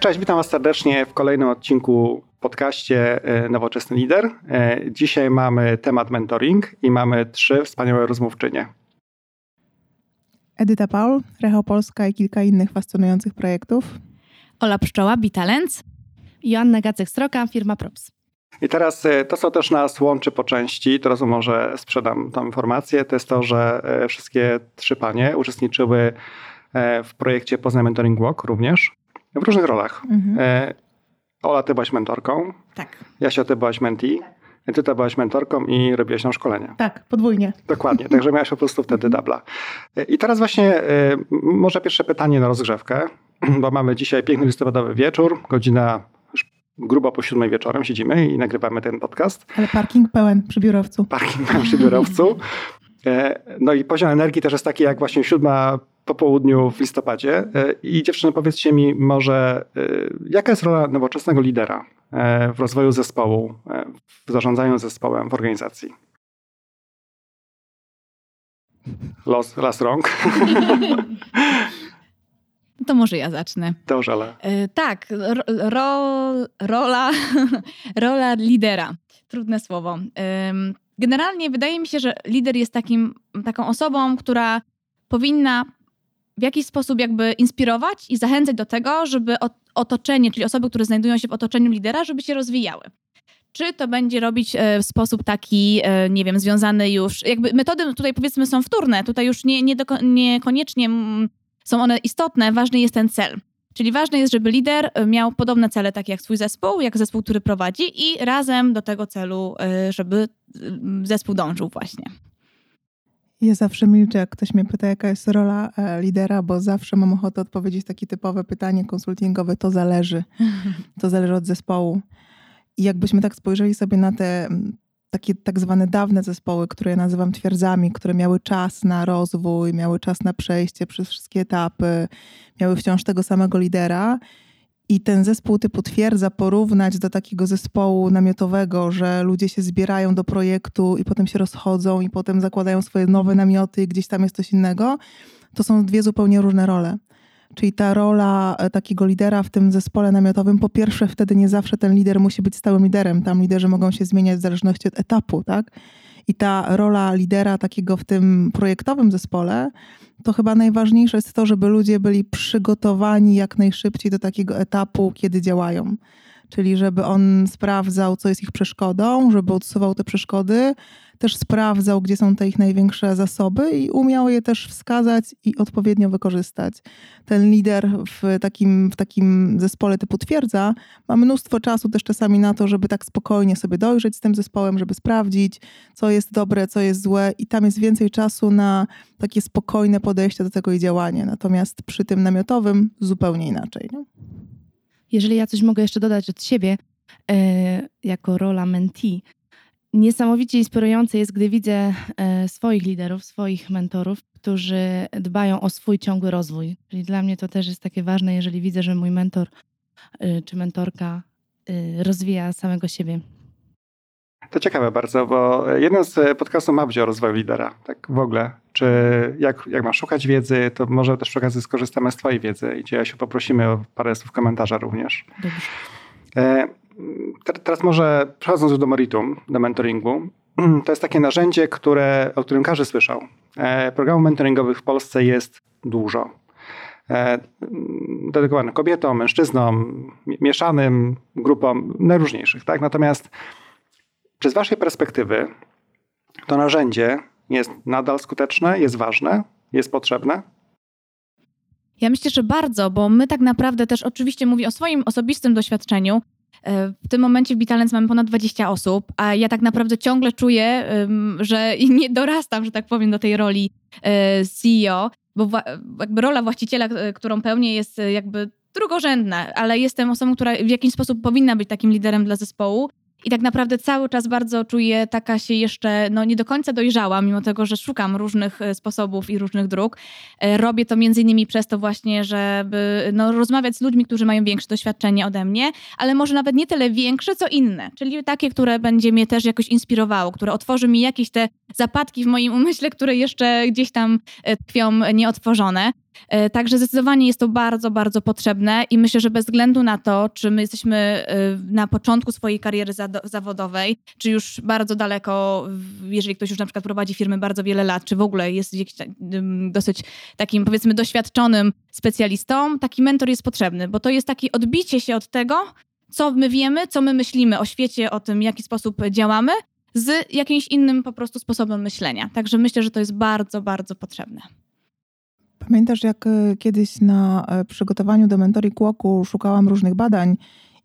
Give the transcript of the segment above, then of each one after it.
Cześć, witam Was serdecznie w kolejnym odcinku podcaście e, Nowoczesny Lider. E, dzisiaj mamy temat mentoring i mamy trzy wspaniałe rozmówczynie. Edyta Paul, Recho Polska i kilka innych fascynujących projektów. Ola Pszczoła, Bitalens. Joanna Gacek-Stroka, firma Props. I teraz e, to, co też nas łączy po części, teraz może sprzedam tą informację, to jest to, że wszystkie trzy panie uczestniczyły w projekcie Poznań Mentoring Walk również w różnych rolach. Mhm. Ola, ty byłaś mentorką. Tak. Jasia, ty byłaś menti. Ty ty byłaś mentorką i robiłaś nam szkolenie. Tak, podwójnie. Dokładnie, także miałaś po prostu wtedy dubla. I teraz właśnie może pierwsze pytanie na rozgrzewkę, bo mamy dzisiaj piękny listopadowy wieczór, godzina grubo po siódmej wieczorem siedzimy i nagrywamy ten podcast. Ale parking pełen przy biurowcu. Parking pełen przy biurowcu. E, no i poziom energii też jest taki jak właśnie siódma po południu w listopadzie. E, I dziewczyny, powiedzcie mi może, e, jaka jest rola nowoczesnego lidera w rozwoju zespołu, w zarządzaniu zespołem w organizacji? Los, las rąk. To może ja zacznę. Dobrze, ale. tak, ro, rola, rola lidera. Trudne słowo. Generalnie wydaje mi się, że lider jest takim, taką osobą, która powinna w jakiś sposób jakby inspirować i zachęcać do tego, żeby otoczenie, czyli osoby, które znajdują się w otoczeniu lidera, żeby się rozwijały. Czy to będzie robić e, w sposób taki, e, nie wiem, związany już, jakby metody tutaj powiedzmy są wtórne, tutaj już nie, nie do, niekoniecznie mm, są one istotne, ważny jest ten cel. Czyli ważne jest, żeby lider e, miał podobne cele, takie jak swój zespół, jak zespół, który prowadzi, i razem do tego celu, e, żeby zespół dążył właśnie. Ja zawsze milczę, jak ktoś mnie pyta, jaka jest rola e, lidera, bo zawsze mam ochotę odpowiedzieć takie typowe pytanie konsultingowe: to zależy. To zależy od zespołu. I jakbyśmy tak spojrzeli sobie na te takie tak zwane dawne zespoły, które ja nazywam twierdzami, które miały czas na rozwój, miały czas na przejście przez wszystkie etapy, miały wciąż tego samego lidera. I ten zespół typu twierdza porównać do takiego zespołu namiotowego, że ludzie się zbierają do projektu i potem się rozchodzą i potem zakładają swoje nowe namioty i gdzieś tam jest coś innego, to są dwie zupełnie różne role. Czyli ta rola e, takiego lidera w tym zespole namiotowym, po pierwsze, wtedy nie zawsze ten lider musi być stałym liderem. Tam liderzy mogą się zmieniać w zależności od etapu, tak? I ta rola lidera takiego w tym projektowym zespole, to chyba najważniejsze jest to, żeby ludzie byli przygotowani jak najszybciej do takiego etapu, kiedy działają. Czyli żeby on sprawdzał, co jest ich przeszkodą, żeby odsuwał te przeszkody, też sprawdzał, gdzie są te ich największe zasoby i umiał je też wskazać i odpowiednio wykorzystać. Ten lider w takim, w takim zespole typu twierdza ma mnóstwo czasu też czasami na to, żeby tak spokojnie sobie dojrzeć z tym zespołem, żeby sprawdzić, co jest dobre, co jest złe i tam jest więcej czasu na takie spokojne podejście do tego i działanie. Natomiast przy tym namiotowym zupełnie inaczej. Nie? Jeżeli ja coś mogę jeszcze dodać od siebie, e, jako rola mentee, Niesamowicie inspirujące jest, gdy widzę e, swoich liderów, swoich mentorów, którzy dbają o swój ciągły rozwój. Czyli dla mnie to też jest takie ważne, jeżeli widzę, że mój mentor e, czy mentorka e, rozwija samego siebie. To ciekawe bardzo, bo jeden z podcastów ma być o rozwoju lidera, tak w ogóle. Czy jak, jak masz szukać wiedzy, to może też przy okazji skorzystamy z twojej wiedzy i cię się poprosimy o parę słów komentarza również. Dobrze. Teraz może przechodząc do meritum, do mentoringu, to jest takie narzędzie, które, o którym każdy słyszał. E, programów mentoringowych w Polsce jest dużo. E, dedykowane kobietom, mężczyznom, mieszanym grupom najróżniejszych. Tak? Natomiast czy z Waszej perspektywy to narzędzie jest nadal skuteczne, jest ważne, jest potrzebne? Ja myślę, że bardzo, bo my tak naprawdę też oczywiście mówię o swoim osobistym doświadczeniu. E, w tym momencie w Bitalens mamy ponad 20 osób, a ja tak naprawdę ciągle czuję, że nie dorastam, że tak powiem, do tej roli e, CEO, bo jakby rola właściciela, e, którą pełnię, jest jakby drugorzędna, ale jestem osobą, która w jakiś sposób powinna być takim liderem dla zespołu i tak naprawdę cały czas bardzo czuję taka się jeszcze no, nie do końca dojrzała, mimo tego, że szukam różnych e, sposobów i różnych dróg. E, robię to między innymi przez to właśnie, żeby no, rozmawiać z ludźmi, którzy mają większe doświadczenie ode mnie, ale może nawet nie tyle większe, co inne, czyli takie, które będzie mnie też jakoś inspirowało, które otworzy mi jakieś te zapadki w moim umyśle, które jeszcze gdzieś tam e, tkwią nieotworzone. E, także zdecydowanie jest to bardzo, bardzo potrzebne i myślę, że bez względu na to, czy my jesteśmy e, na początku swojej kariery zawodowej, czy już bardzo daleko, jeżeli ktoś już na przykład prowadzi firmy bardzo wiele lat, czy w ogóle jest dosyć takim powiedzmy doświadczonym specjalistą, taki mentor jest potrzebny, bo to jest takie odbicie się od tego, co my wiemy, co my myślimy o świecie, o tym, w jaki sposób działamy, z jakimś innym po prostu sposobem myślenia. Także myślę, że to jest bardzo, bardzo potrzebne. Pamiętasz, jak e, kiedyś na e, przygotowaniu do Mentoring Walku szukałam różnych badań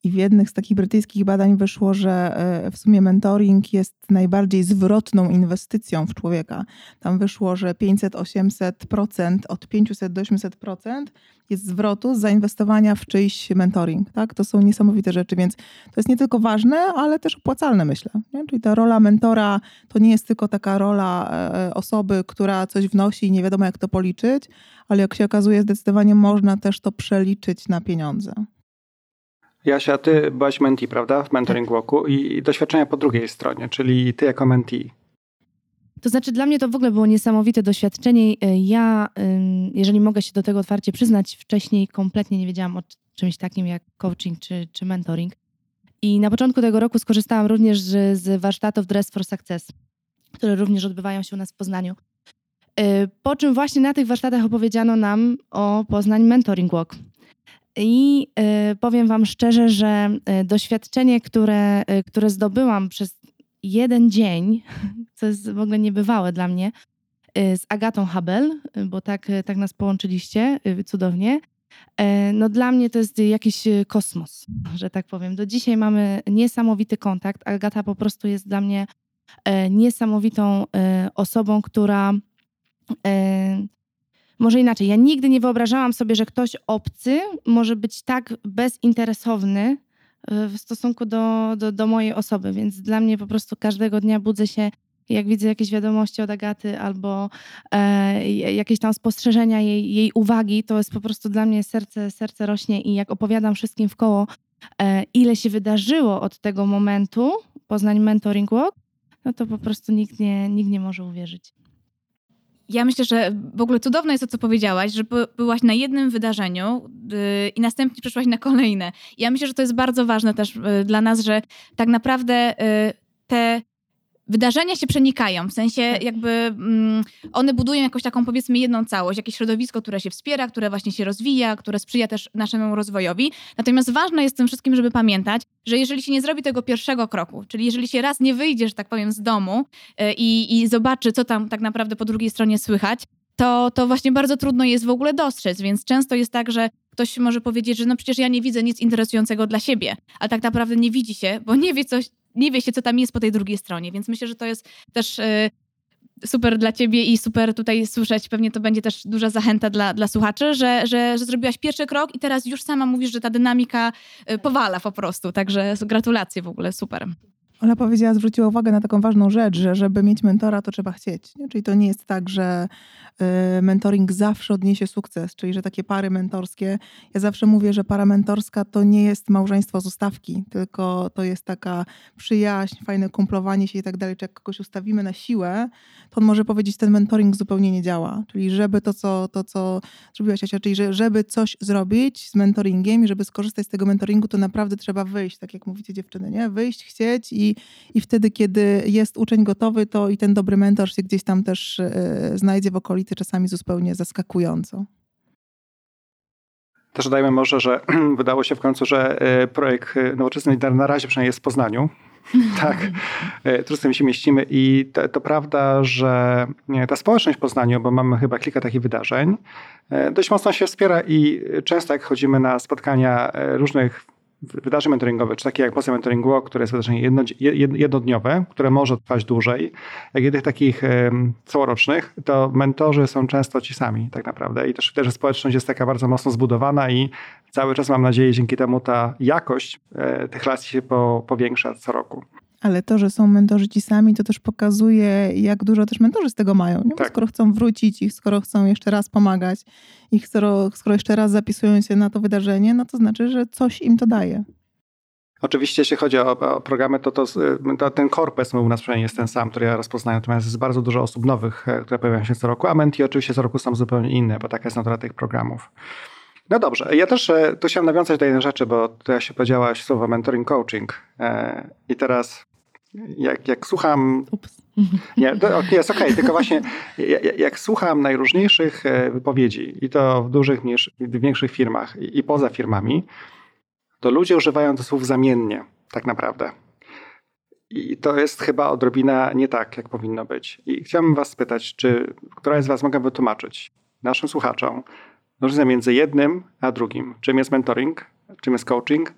i w jednych z takich brytyjskich badań wyszło, że e, w sumie mentoring jest najbardziej zwrotną inwestycją w człowieka. Tam wyszło, że 500-800%, od 500 do 800% jest zwrotu z zainwestowania w czyjś mentoring. Tak? To są niesamowite rzeczy, więc to jest nie tylko ważne, ale też opłacalne, myślę. Nie? Czyli ta rola mentora to nie jest tylko taka rola e, osoby, która coś wnosi i nie wiadomo, jak to policzyć, ale jak się okazuje, zdecydowanie można też to przeliczyć na pieniądze. Jasia, ty byłaś mentee, prawda, w Mentoring Walku i doświadczenia po drugiej stronie, czyli ty jako mentee. To znaczy, dla mnie to w ogóle było niesamowite doświadczenie. E, ja, jeżeli mogę się do tego otwarcie przyznać, wcześniej kompletnie nie wiedziałam o czymś takim jak coaching czy, czy mentoring. I na początku tego roku skorzystałam również z, z warsztatów Dress for Success, które również odbywają się u nas w Poznaniu. E, po czym właśnie na tych warsztatach opowiedziano nam o Poznań Mentoring Walk. I y, powiem Wam szczerze, że y, doświadczenie, które, y, które zdobyłam przez jeden dzień, co jest w ogóle niebywałe dla mnie, z Agatą Habel, bo tak, tak nas połączyliście cudownie. No dla mnie to jest jakiś kosmos, że tak powiem. Do dzisiaj mamy niesamowity kontakt. Agata po prostu jest dla mnie niesamowitą osobą, która może inaczej, ja nigdy nie wyobrażałam sobie, że ktoś obcy może być tak bezinteresowny e, w stosunku do, do, do mojej osoby, więc dla mnie po prostu każdego dnia budzę się jak widzę jakieś wiadomości od Agaty albo e, jakieś tam spostrzeżenia jej, jej uwagi, to jest po prostu dla mnie serce, serce rośnie i jak opowiadam wszystkim w koło, e, ile się wydarzyło od tego momentu Poznań Mentoring Walk, no to po prostu nikt nie, nikt nie może uwierzyć. Ja myślę, że w ogóle cudowne jest to, co powiedziałaś, że byłaś na jednym wydarzeniu yy, i następnie przeszłaś na kolejne. Ja myślę, że to jest bardzo ważne też yy, dla nas, że tak naprawdę yy, te wydarzenia się przenikają, w sensie tak. jakby mm, one budują jakąś taką powiedzmy jedną całość, jakieś środowisko, które się wspiera, które właśnie się rozwija, które sprzyja też naszemu rozwojowi. Natomiast ważne jest tym wszystkim, żeby pamiętać, że jeżeli się nie zrobi tego pierwszego kroku, czyli jeżeli się raz nie wyjdzie, że tak powiem, z domu yy, i zobaczy, co tam tak naprawdę po drugiej stronie słychać, to, to właśnie bardzo trudno jest w ogóle dostrzec, więc często jest tak, że ktoś może powiedzieć, że no przecież ja nie widzę nic interesującego dla siebie, ale tak naprawdę nie widzi się, bo nie wie coś, nie wie się, co tam jest po tej drugiej stronie, więc myślę, że to jest też y, super dla ciebie i super tutaj słyszeć. Pewnie to będzie też duża zachęta dla, dla słuchaczy, że, że, że zrobiłaś pierwszy krok i teraz już sama mówisz, że ta dynamika y, powala po prostu. Także gratulacje w ogóle, super. Ona powiedziała, zwróciła uwagę na taką ważną rzecz, że żeby mieć mentora, to trzeba chcieć. Nie? Czyli to nie jest tak, że y, mentoring zawsze odniesie sukces, czyli że takie pary mentorskie. Ja zawsze mówię, że para mentorska to nie jest małżeństwo z ustawki, tylko to jest taka przyjaźń, fajne kumplowanie się i tak dalej. Czy jak kogoś ustawimy na siłę, to on może powiedzieć, ten mentoring zupełnie nie działa. Czyli żeby to, co, to, co zrobiłaś, Asia, czyli że, żeby coś zrobić z mentoringiem i żeby skorzystać z tego mentoringu, to naprawdę trzeba wyjść, tak jak mówicie dziewczyny, nie? Wyjść, chcieć i i, wtedy, kiedy jest uczeń gotowy, to i ten dobry mentor się gdzieś tam też e, znajdzie w okolicy, czasami zupełnie zaskakująco. Też dodajmy może, że wydało się w końcu, że e, projekt e, Nowoczesny na razie przynajmniej jest w Poznaniu. tak, tu się mieścimy i to, to, prawda, że ta społeczność w Poznaniu, bo mamy chyba kilka takich wydarzeń, dość mocno się wspiera i często jak chodzimy na spotkania różnych wydarzeń mentoringowych, czy takie jak Post Mentoring Walk, które jest wydarzenie jedno, jednodniowe, które może trwać dłużej, jak i tych takich całorocznych, to mentorzy są często ci sami tak naprawdę i też, też społeczność jest taka bardzo mocno zbudowana i cały czas mam nadzieję, dzięki temu ta jakość e, tych relacji się powiększa co roku. Ale to, że są mentorzy ci sami, to też pokazuje, jak dużo też mentorzy z tego mają. Nie? Tak. Skoro chcą wrócić i skoro chcą jeszcze raz pomagać i skoro, skoro jeszcze raz zapisują się na to wydarzenie, no to znaczy, że coś im to daje. Oczywiście, jeśli chodzi o, o programy, to, to, to, ten powiedzmy u nas przynajmniej jest ten sam, który ja rozpoznaję, natomiast jest bardzo dużo osób nowych, e, które pojawiają się co roku, a Menti oczywiście co roku są zupełnie inne, bo taka jest natura tych programów. No dobrze, ja też e, tu chciałem nawiązać do jednej rzeczy, bo tu ja się powiedziałaś słowo mentoring coaching e, i teraz jak, jak słucham... Ups. Nie, to jest okej, okay, tylko właśnie jak, jak, słucham najróżniejszych wypowiedzi i to w dużych, w większych firmach i, i poza firmami, to ludzie używają tych słów zamiennie, tak naprawdę. I to jest chyba odrobina nie tak, jak powinno być. I chciałbym Was spytać, czy któraś z Was mogę wytłumaczyć naszym słuchaczom różnicę między jednym a drugim? Czym jest mentoring, czym jest coaching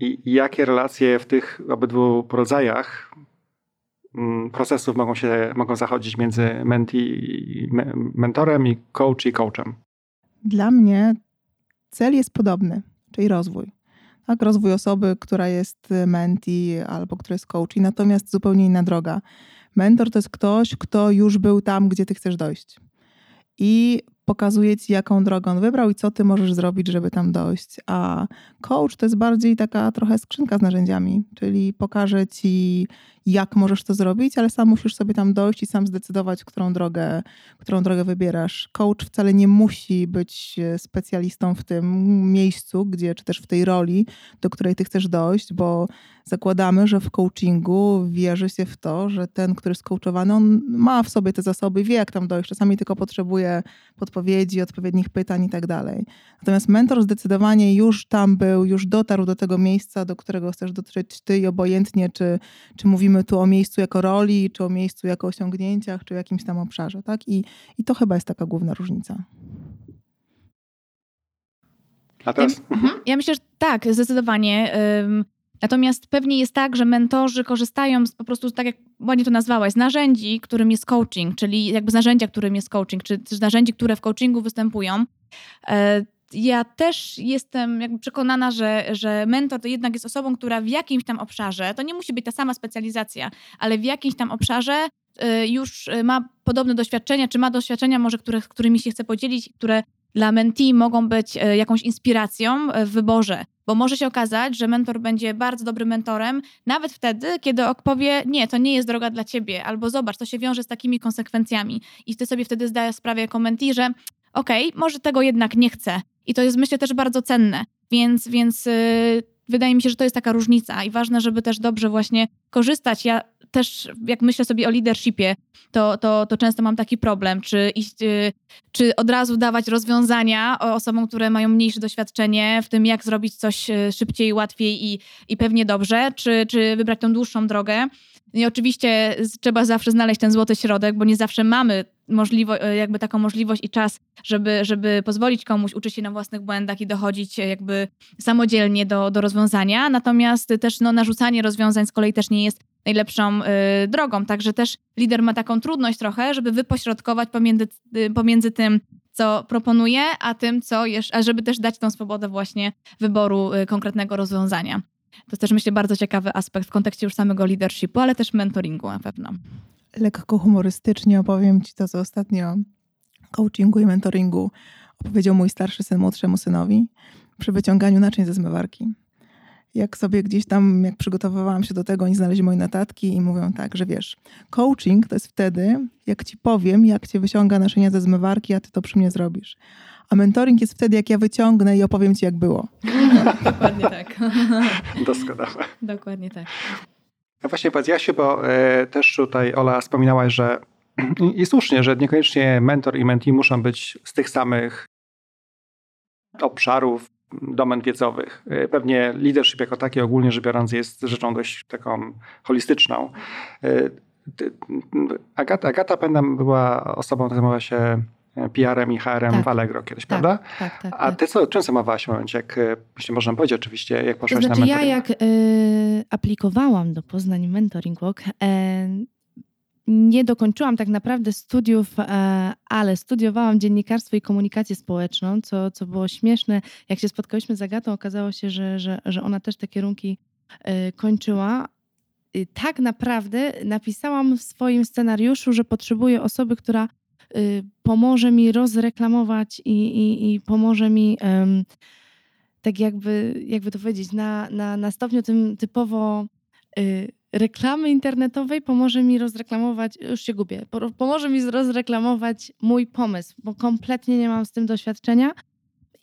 i jakie relacje w tych obydwu rodzajach mm, procesów mogą się mogą zachodzić między menti, mentorem i coach i coachem? Dla mnie cel jest podobny, czyli rozwój tak? rozwój osoby, która jest menti albo która jest coach, natomiast zupełnie inna droga. Mentor to jest ktoś, kto już był tam, gdzie ty chcesz dojść. I pokazuje ci, jaką drogę on wybrał i co ty możesz zrobić, żeby tam dojść. A coach to jest bardziej taka trochę skrzynka z narzędziami, czyli pokaże ci, jak możesz to zrobić, ale sam musisz sobie tam dojść i sam zdecydować, którą drogę, którą drogę wybierasz. Coach wcale nie musi być e, specjalistą w tym miejscu, gdzie, czy też w tej roli, do której ty chcesz dojść, bo zakładamy, że w coachingu wierzy się w to, że ten, który jest coachowany, on ma w sobie te zasoby, wie jak tam dojść. Czasami tylko potrzebuje podpowiedzi, odpowiednich pytań i tak dalej. Natomiast mentor zdecydowanie już tam był, już dotarł do tego miejsca, do którego chcesz dotrzeć ty i obojętnie, czy, czy mówimy mówimy tu o miejscu jako roli, czy o miejscu jako osiągnięciach, czy o jakimś tam obszarze, tak? I, i to chyba jest taka główna różnica. A teraz? Ja, mhm. ja myślę, że tak, zdecydowanie. Natomiast pewnie jest tak, że mentorzy korzystają z po prostu, tak jak ładnie to nazwałaś, z narzędzi, którym jest coaching, czyli jakby z narzędzia, którym jest coaching, czy z narzędzi, które w coachingu występują. Ja też jestem jakby przekonana, że, że mentor to jednak jest osobą, która w jakimś tam obszarze, to nie musi być ta sama specjalizacja, ale w jakimś tam obszarze y, już y, ma podobne doświadczenia, czy ma doświadczenia może, które, którymi się chce podzielić, które dla mentee mogą być y, jakąś inspiracją w wyborze. Bo może się okazać, że mentor będzie bardzo dobrym mentorem, nawet wtedy, kiedy powie, nie, to nie jest droga dla ciebie, albo zobacz, to się wiąże z takimi konsekwencjami. I ty sobie wtedy zdajesz sprawę jako mentee, że okej, okay, może tego jednak nie chcę, i to jest, myślę, też bardzo cenne. Więc, więc yy, wydaje mi się, że to jest taka różnica i ważne, żeby też dobrze właśnie korzystać. Ja też, jak myślę sobie o leadershipie, to, to, to często mam taki problem, czy iść, yy, czy od razu dawać rozwiązania osobom, które mają mniejsze doświadczenie w tym, jak zrobić coś y, szybciej, łatwiej i, i pewnie dobrze, czy, czy wybrać tą dłuższą drogę. I oczywiście trzeba zawsze znaleźć ten złoty środek, bo nie zawsze mamy możliwość, e, jakby taką możliwość i czas, żeby, żeby pozwolić komuś uczyć się na własnych błędach i dochodzić jakby samodzielnie do, do rozwiązania. Natomiast też no, narzucanie rozwiązań z kolei też nie jest najlepszą y, drogą. Także też lider ma taką trudność trochę, żeby wypośrodkować pomiędzy, y, pomiędzy tym, co proponuje, a tym, co jeszcze, a żeby też dać tą swobodę właśnie wyboru y, konkretnego rozwiązania. To jest też myślę bardzo ciekawy aspekt w kontekście już samego leadershipu, ale też mentoringu na pewno. Lekko humorystycznie opowiem Ci to, co ostatnio coachingu i mentoringu opowiedział mój starszy syn młodszemu synowi przy wyciąganiu naczyń ze zmywarki. Jak sobie gdzieś tam, jak przygotowywałam się do tego, oni znaleźli moje notatki i mówią tak, że wiesz, coaching to jest wtedy, jak ci powiem, jak cię wyciąga naczynia ze zmywarki, a ty to przy mnie zrobisz. A mentoring jest wtedy, jak ja wyciągnę i opowiem ci, jak było. Dokładnie tak. Doskonale. Dokładnie tak. A właśnie powiedz Jasiu, bo e, też tutaj Ola wspominałaś, że i słusznie, że niekoniecznie mentor i mentee muszą być z tych samych obszarów, domen wiedzowych. E, pewnie leadership jako taki ogólnie rzecz biorąc jest rzeczą dość taką holistyczną. E, Agata, Agata pamiętam, była osobą, która zajmowała się PR-em i HR-em tak. w Allegro kiedyś, tak, prawda? Tak, tak. A tak. ty co, czym zajmowałaś w momencie, jak, jeśli możemy powiedzieć oczywiście, jak poszłaś to znaczy, na mentoring? Ja jak y, aplikowałam do Poznań Mentoring Walk, y, nie dokończyłam tak naprawdę studiów, e, ale studiowałam dziennikarstwo i komunikację społeczną, co, co było śmieszne. Jak się spotkałyśmy z Agatą, okazało się, że, że, że ona też te kierunki kończyła. Tak naprawdę napisałam w swoim scenariuszu, że potrzebuję osoby, która Y, pomoże mi rozreklamować i, i, i pomoże mi um, tak jakby, jakby to powiedzieć, na, na, na stopniu tym typowo y, reklamy internetowej pomoże mi rozreklamować, już się gubię, pomoże mi rozreklamować mój pomysł, bo kompletnie nie mam z tym doświadczenia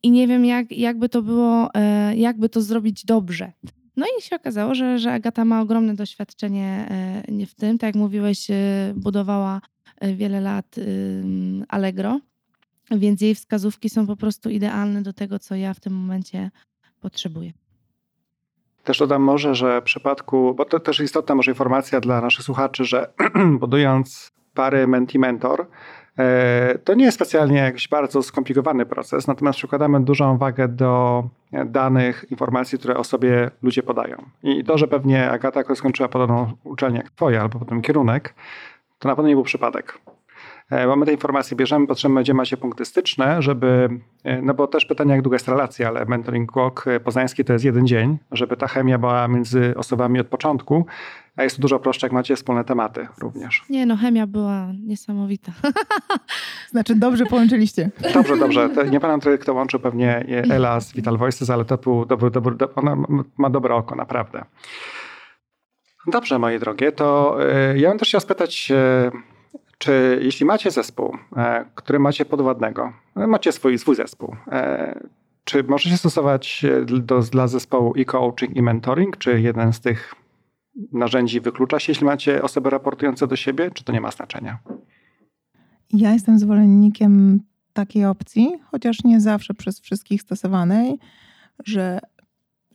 i nie wiem, jak, jakby to było, e, jakby to zrobić dobrze. No i się okazało, że, że Agata ma ogromne doświadczenie e, w tym. Tak jak mówiłeś, e, budowała wiele lat Allegro, więc jej wskazówki są po prostu idealne do tego, co ja w tym momencie potrzebuję. Też dodam może, że w przypadku, bo to też istotna może informacja dla naszych słuchaczy, że budując pary menti-mentor, e, to nie jest specjalnie jakiś bardzo skomplikowany proces, natomiast przykładamy dużą wagę do danych, informacji, które o sobie ludzie podają. I to, że pewnie Agata skończyła podobną uczelnię jak twoja, albo potem kierunek, to na pewno nie był przypadek. E, mamy te informacje, bierzemy, potrzebujemy, gdzie macie punkty styczne, żeby, e, no bo też pytanie, jak długa jest relacja, ale mentoring walk e, poznański to jest jeden dzień, żeby ta chemia była między osobami od początku, a jest to dużo prostsze, jak macie wspólne tematy również. Nie no, chemia była niesamowita. Znaczy dobrze połączyliście. Dobrze, dobrze. To nie pamiętam, kto łączył pewnie Ela z Vital Voices, ale to był dobry, dobry, ona ma dobre oko, naprawdę. Dobrze, moje drogie, to ja bym też chciał spytać czy jeśli macie zespół, e, który macie podwładnego, e, macie swój, swój zespół, e, czy możecie stosować do, dla zespołu i coaching i mentoring, czy jeden z tych narzędzi wyklucza się, jeśli macie osoby raportujące do siebie, czy to nie ma znaczenia? Ja jestem zwolennikiem takiej opcji, chociaż nie zawsze przez wszystkich stosowanej, że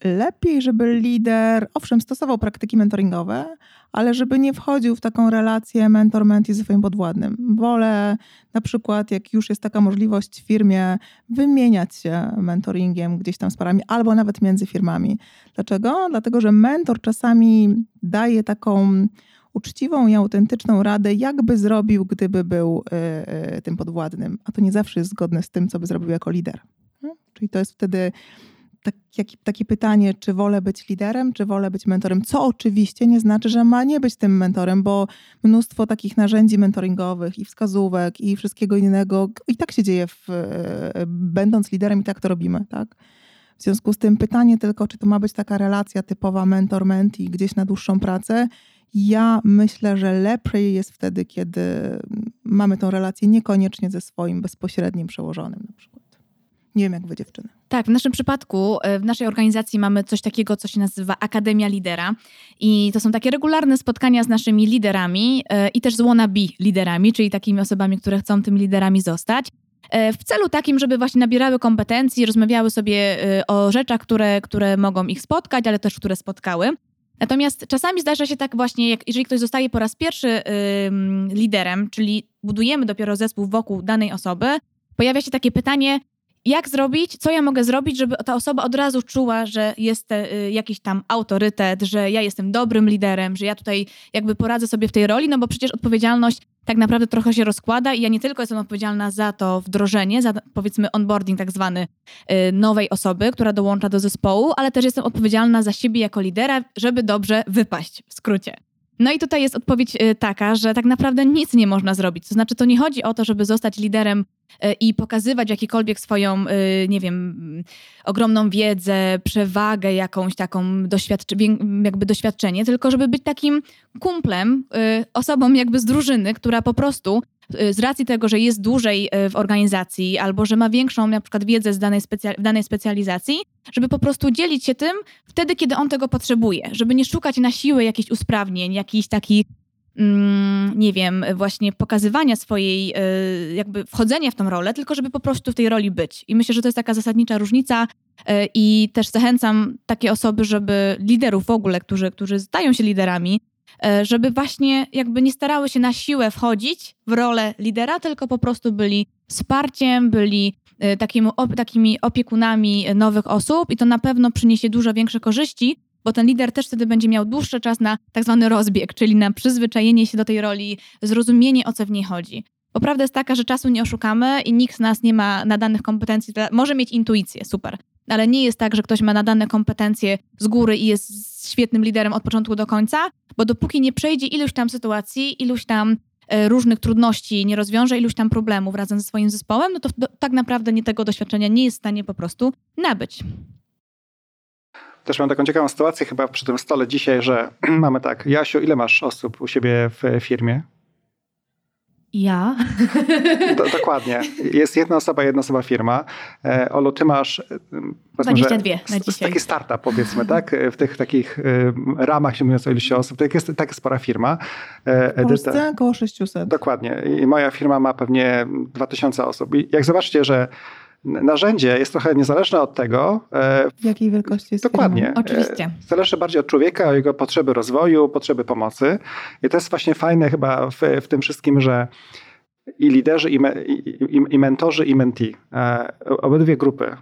lepiej, żeby lider, owszem, stosował praktyki mentoringowe, ale żeby nie wchodził w taką relację mentor-mentee ze swoim podwładnym. Wolę na przykład, jak już jest taka możliwość w firmie, wymieniać się mentoringiem gdzieś tam z parami, albo nawet między firmami. Dlaczego? Dlatego, że mentor czasami daje taką uczciwą i autentyczną radę, jakby zrobił, gdyby był y, y, tym podwładnym. A to nie zawsze jest zgodne z tym, co by zrobił jako lider. No, czyli to jest wtedy taki, takie pytanie, czy wolę być liderem, czy wolę być mentorem, co oczywiście nie znaczy, że ma nie być tym mentorem, bo mnóstwo takich narzędzi mentoringowych i wskazówek i wszystkiego innego i tak się dzieje, w, będąc liderem i tak to robimy, tak? W związku z tym pytanie tylko, czy to ma być taka relacja typowa mentor-mentee gdzieś na dłuższą pracę, ja myślę, że lepiej jest wtedy, kiedy mamy tą relację niekoniecznie ze swoim bezpośrednim przełożonym. Nie wiem, jak wy dziewczyny. Tak, w naszym przypadku, e, w naszej organizacji mamy coś takiego, co się nazywa Akademia Lidera. I to są takie regularne spotkania z naszymi liderami e, i też z wannabe liderami, czyli takimi osobami, które chcą tymi liderami zostać. E, w celu takim, żeby właśnie nabierały kompetencji, rozmawiały sobie o rzeczach, które, które mogą ich spotkać, ale też które spotkały. Natomiast czasami zdarza się tak właśnie, jak, jeżeli ktoś zostaje po raz pierwszy liderem, czyli budujemy dopiero zespół wokół danej osoby, pojawia się takie pytanie, jak zrobić, co ja mogę zrobić, żeby ta osoba od razu czuła, że jest y, jakiś tam autorytet, że ja jestem dobrym liderem, że ja tutaj jakby poradzę sobie w tej roli, no bo przecież odpowiedzialność tak naprawdę trochę się rozkłada i ja nie tylko jestem odpowiedzialna za to wdrożenie, za powiedzmy onboarding tak zwany y, nowej osoby, która dołącza do zespołu, ale też jestem odpowiedzialna za siebie jako lidera, żeby dobrze wypaść w skrócie. No i tutaj jest odpowiedź y, taka, że tak naprawdę nic nie można zrobić. To znaczy, to nie chodzi o to, żeby zostać liderem y, i pokazywać jakikolwiek swoją, y, nie wiem, ogromną wiedzę, przewagę, jakąś taką jakby doświadczenie, tylko żeby być takim kumplem, osobą jakby z drużyny, która po prostu z racji tego, że jest dłużej w organizacji albo że ma większą na przykład wiedzę z danej, w danej specjalizacji, żeby po prostu dzielić się tym wtedy, kiedy on tego potrzebuje, żeby nie szukać na siłę jakichś usprawnień, jakichś takich mm, nie wiem, właśnie pokazywania swojej, y, jakby wchodzenia w tą rolę, tylko żeby po prostu w tej roli być. I myślę, że to jest taka zasadnicza różnica i też zachęcam takie osoby, żeby liderów w ogóle, którzy, którzy stają się liderami, żeby właśnie jakby nie starały się na siłę wchodzić w rolę lidera, tylko po prostu byli wsparciem, byli takim, takimi opiekunami nowych osób i to na pewno przyniesie dużo większe korzyści, bo ten lider też wtedy będzie miał dłuższy czas na tak zwany rozbieg, czyli na przyzwyczajenie się do tej roli, zrozumienie o co w niej chodzi. Bo prawda jest taka, że czasu nie oszukamy i nikt z nas nie ma nadanych kompetencji. Może mieć intuicję, super, ale nie jest tak, że ktoś ma nadane kompetencje z góry i jest świetnym liderem od początku do końca, bo dopóki nie przejdzie iluś tam sytuacji, iluś tam e, różnych trudności, nie rozwiąże iluś tam problemów razem ze swoim zespołem, no to tak naprawdę nie tego doświadczenia nie jest w stanie po prostu nabyć. też mam taką ciekawą sytuację chyba przy tym stole dzisiaj, że mamy tak, Jasiu, ile masz osób u siebie w firmie? Ja? Do, dokładnie. Jest jedna osoba, jedna osoba firma. E, Olu, ty masz... 22 na dzisiaj. Taki startup powiedzmy, tak? W tych takich ramach, się mówiąc o ilości osób, to jest taka spora firma. W Polsce około 600. Dokładnie. I moja firma ma pewnie 2000 osób. I jak zobaczcie, że narzędzie jest trochę niezależne od tego. Jakiej wielkości jest Dokładnie. Firma? Oczywiście. Zależy bardziej od człowieka, o jego potrzeby rozwoju, potrzeby pomocy. I to jest właśnie fajne chyba w, w tym wszystkim, że i liderzy, i, me, i, i mentorzy, i menti, obydwie grupy,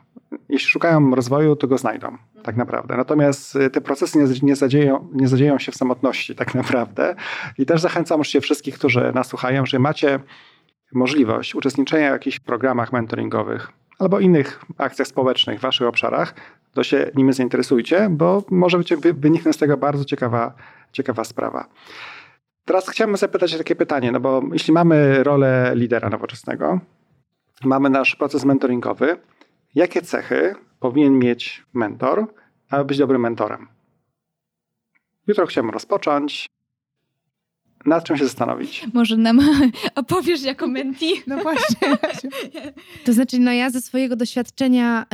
jeśli szukają rozwoju, to go znajdą, tak naprawdę. Natomiast te procesy nie, nie, zadzieją, nie zadzieją się w samotności, tak naprawdę. I też zachęcam oczywiście wszystkich, którzy nas słuchają, że macie możliwość uczestniczenia w jakichś programach mentoringowych, albo innych akcjach społecznych w waszych obszarach, to się nimi zainteresujcie, bo może być z tego bardzo ciekawa, ciekawa sprawa. Teraz chciałbym zapytać takie pytanie, no bo jeśli mamy rolę lidera nowoczesnego, mamy nasz proces mentoringowy, jakie cechy powinien mieć mentor, aby być dobrym mentorem? Jutro chciałbym rozpocząć nad czym się zastanowić. Może nam opowiesz jako menti? No właśnie. to znaczy, no ja ze swojego doświadczenia,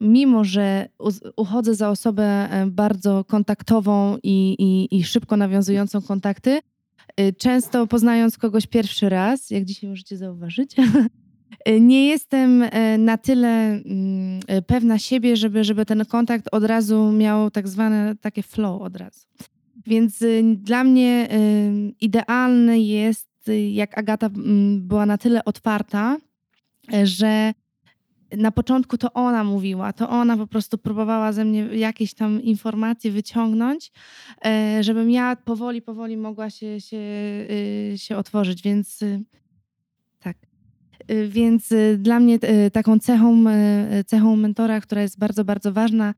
mimo że uchodzę za osobę bardzo kontaktową i, i, i szybko nawiązującą kontakty, y, często poznając kogoś pierwszy raz, jak dzisiaj możecie zauważyć, nie jestem e, na tyle mm, e, pewna siebie, żeby, żeby ten kontakt od razu miał tak zwane takie flow od razu. Więc y, dla mnie y, idealne jest, y, jak Agata mm, była na tyle otwarta, że na początku to ona mówiła, to ona po prostu próbowała ze mnie jakieś tam informacje wyciągnąć, e, żebym ja powoli, powoli mogła się, się, się otworzyć, więc tak. Więc dla mnie taką cechą, cechą mentora, która jest bardzo, bardzo ważna,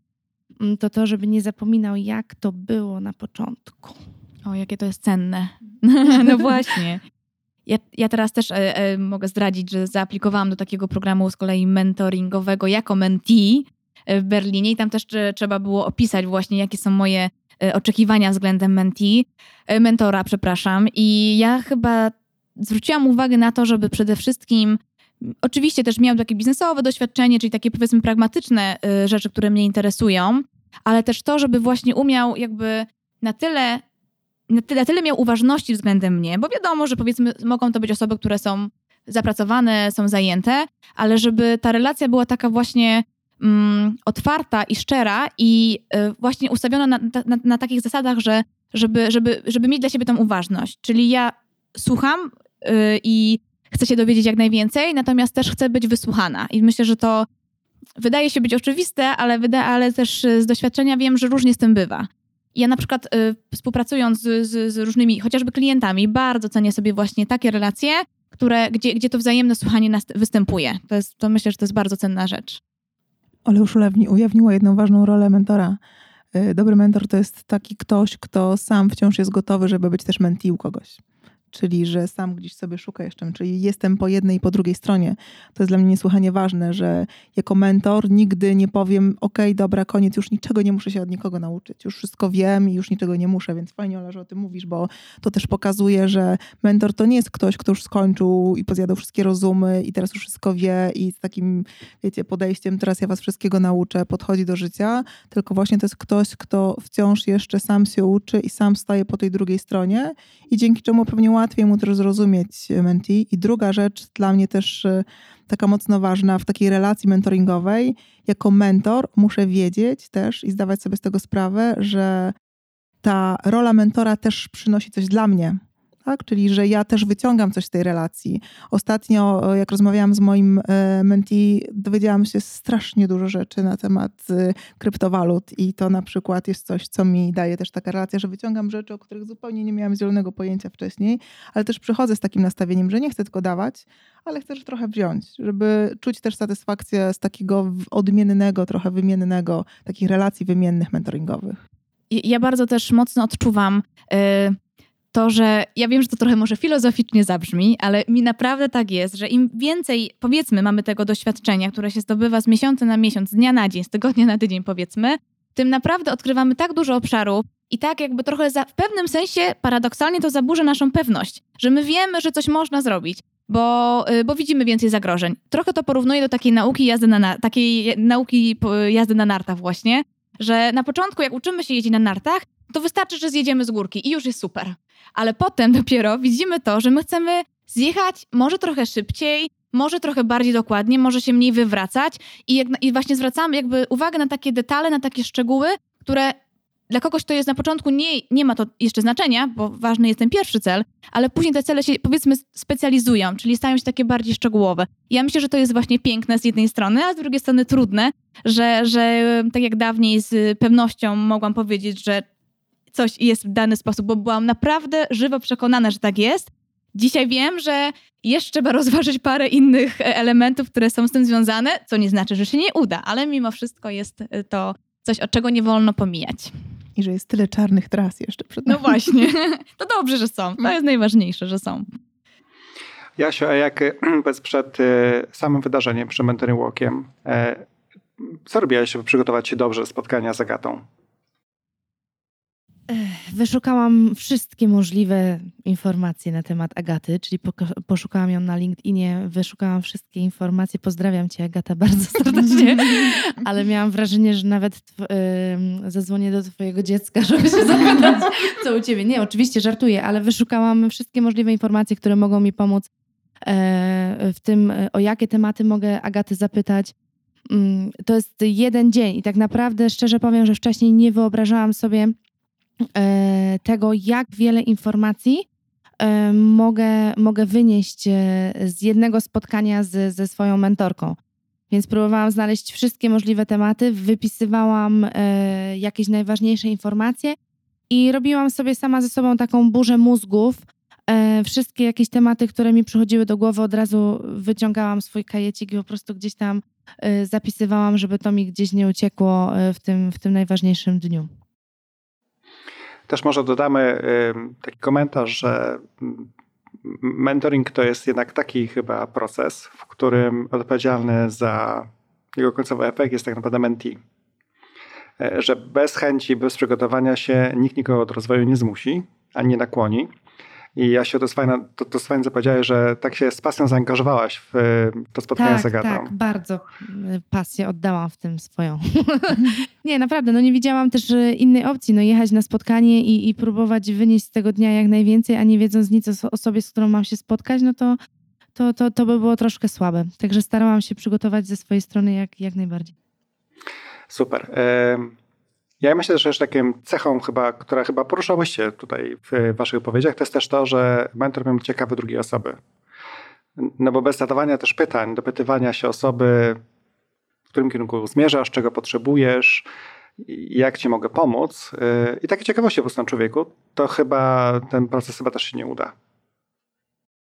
to to, żeby nie zapominał, jak to było na początku. O, jakie to jest cenne. no właśnie. Ja, ja teraz też e, e, mogę zdradzić, że zaaplikowałam do takiego programu z kolei mentoringowego jako mentee e, w Berlinie i tam też e, trzeba było opisać właśnie, jakie są moje e, oczekiwania względem mentee, mentora, przepraszam. I ja chyba zwróciłam uwagę na to, żeby przede wszystkim Oczywiście też miał takie biznesowe doświadczenie, czyli takie powiedzmy pragmatyczne y, rzeczy, które mnie interesują, ale też to, żeby właśnie umiał jakby na tyle, na tyle, na tyle miał uważności względem mnie, bo wiadomo, że powiedzmy mogą to być osoby, które są zapracowane, są zajęte, ale żeby ta relacja była taka właśnie mm, otwarta i szczera i y, właśnie ustawiona na, na, na, takich zasadach, że żeby, żeby, żeby mieć dla siebie tą uważność. Czyli ja słucham y, i chcę się dowiedzieć jak najwięcej, natomiast też chcę być wysłuchana. I myślę, że to wydaje się być oczywiste, ale, wyda, ale też z doświadczenia wiem, że różnie z tym bywa. Ja na przykład y, współpracując z, z, z, różnymi, chociażby klientami, bardzo cenię sobie właśnie takie relacje, które, gdzie, gdzie to wzajemne słuchanie występuje. To, jest, to myślę, że to jest bardzo cenna rzecz. Ale już ujawniła jedną ważną rolę mentora. Y, dobry mentor to jest taki ktoś, kto sam wciąż jest gotowy, żeby być też mentee u kogoś czyli że sam gdzieś sobie szuka jeszcze, czyli jestem po jednej i po drugiej stronie. To jest dla mnie niesłychanie ważne, że jako mentor nigdy nie powiem, ok, dobra, koniec, już niczego nie muszę się od nikogo nauczyć, już wszystko wiem i już niczego nie muszę, więc fajnie Ola, że o tym mówisz, bo to też pokazuje, że mentor to nie jest ktoś, kto już skończył i pozjadał wszystkie rozumy i teraz już wszystko wie i z takim, wiecie, podejściem, teraz ja was wszystkiego nauczę, podchodzi do życia, tylko właśnie to jest ktoś, kto wciąż jeszcze sam się uczy i sam staje po tej drugiej stronie i dzięki czemu pewnie łatwiej mu też zrozumieć menti. I druga rzecz dla mnie też y, taka mocno ważna w takiej relacji mentoringowej, jako mentor muszę wiedzieć też i zdawać sobie z tego sprawę, że ta rola mentora też przynosi coś dla mnie tak? Czyli, że ja też wyciągam coś z tej relacji. Ostatnio, jak rozmawiałam z moim e, mentee, dowiedziałam się strasznie dużo rzeczy na temat e, kryptowalut i to na przykład jest coś, co mi daje też taka relacja, że wyciągam rzeczy, o których zupełnie nie miałam zielonego pojęcia wcześniej, ale też przychodzę z takim nastawieniem, że nie chcę tylko dawać, ale chcę też trochę wziąć, żeby czuć też satysfakcję z takiego odmiennego, trochę wymiennego, takich relacji wymiennych mentoringowych. Ja bardzo też mocno odczuwam yy to, że ja wiem, że to trochę może filozoficznie zabrzmi, ale mi naprawdę tak jest, że im więcej, powiedzmy, mamy tego doświadczenia, które się zdobywa z miesiąca na miesiąc, z dnia na dzień, z tygodnia na tydzień, powiedzmy, tym naprawdę odkrywamy tak dużo obszarów i tak jakby trochę za, w pewnym sensie paradoksalnie to zaburza naszą pewność, że my wiemy, że coś można zrobić, bo, y, bo widzimy więcej zagrożeń. Trochę to porównuję do takiej nauki jazdy na, takiej nauki jazdy na nartach właśnie, że na początku jak uczymy się jeździć na nartach, to wystarczy, że zjedziemy z górki i już jest super. Ale potem dopiero widzimy to, że my chcemy zjechać może trochę szybciej, może trochę bardziej dokładnie, może się mniej wywracać i, jak, i właśnie zwracamy jakby uwagę na takie detale, na takie szczegóły, które dla kogoś to jest na początku nie, nie ma to jeszcze znaczenia, bo ważny jest ten pierwszy cel, ale później te cele się powiedzmy specjalizują, czyli stają się takie bardziej szczegółowe. Ja myślę, że to jest właśnie piękne z jednej strony, a z drugiej strony trudne, że, że tak jak dawniej z pewnością mogłam powiedzieć, że coś jest w dany sposób, bo byłam naprawdę żywo przekonana, że tak jest. Dzisiaj wiem, że jeszcze trzeba rozważyć parę innych elementów, które są z tym związane, co nie znaczy, że się nie uda, ale mimo wszystko jest to coś, od czego nie wolno pomijać. I że jest tyle czarnych tras jeszcze przed nami. No właśnie. To dobrze, że są. To jest najważniejsze, że są. Jasiu, a jak bez przed e, samym wydarzeniem, przed Mentoring Walkiem, e, co robiłaś, żeby przygotować się dobrze do spotkania z Agatą? Wyszukałam wszystkie możliwe informacje na temat Agaty, czyli poszukałam ją na LinkedInie, wyszukałam wszystkie informacje. Pozdrawiam cię, Agata, bardzo serdecznie. Ale miałam wrażenie, że nawet yy, zadzwonię do twojego dziecka, żeby się zapytać, co u ciebie. Nie, oczywiście żartuję, ale wyszukałam wszystkie możliwe informacje, które mogą mi pomóc e, w tym, o jakie tematy mogę Agaty zapytać. Mm, to jest jeden dzień i tak naprawdę szczerze powiem, że wcześniej nie wyobrażałam sobie tego, jak wiele informacji e, mogę, mogę wynieść e, z jednego spotkania z, ze swoją mentorką. Więc próbowałam znaleźć wszystkie możliwe tematy, wypisywałam jakieś najważniejsze informacje i robiłam sobie sama ze sobą taką burzę mózgów. Wszystkie jakieś tematy, które mi przychodziły do głowy, od razu wyciągałam swój kajecik i po prostu gdzieś tam zapisywałam, żeby to mi gdzieś nie uciekło w tym, w tym najważniejszym dniu. Też może dodamy taki komentarz, że mentoring to jest jednak taki chyba proces, w którym odpowiedzialny za jego końcowy efekt jest tak naprawdę mentee. E, że bez chęci, bez przygotowania się nikt nikogo do rozwoju nie zmusi, ani nakłoni. I ja się to jest fajne, to, to jest fajne, powiedziałeś, że tak się z pasją zaangażowałaś w to spotkanie tak, z Agatą. Tak, bardzo y, pasję oddałam w tym swoją. nie, naprawdę, no nie widziałam też y, innej opcji, no jechać na spotkanie i, i próbować wynieść z tego dnia jak najwięcej, a nie wiedząc nic o osobie, z którą mam się spotkać, no to, to, to, to by było troszkę słabe. Także starałam się przygotować ze swojej strony jak, jak najbardziej. Super. Ja myślę, że jeszcze taką cechą chyba, która chyba poruszałyście tutaj w waszych powiedziach, to jest też to, że mentor miał ciekawy drugiej osoby. No bo bez zadawania też pytań, dopytywania się osoby, w którym kierunku zmierzasz, czego potrzebujesz, jak ci mogę pomóc yy, i takie ciekawości po prostu człowieku, to chyba ten proces chyba też się nie uda.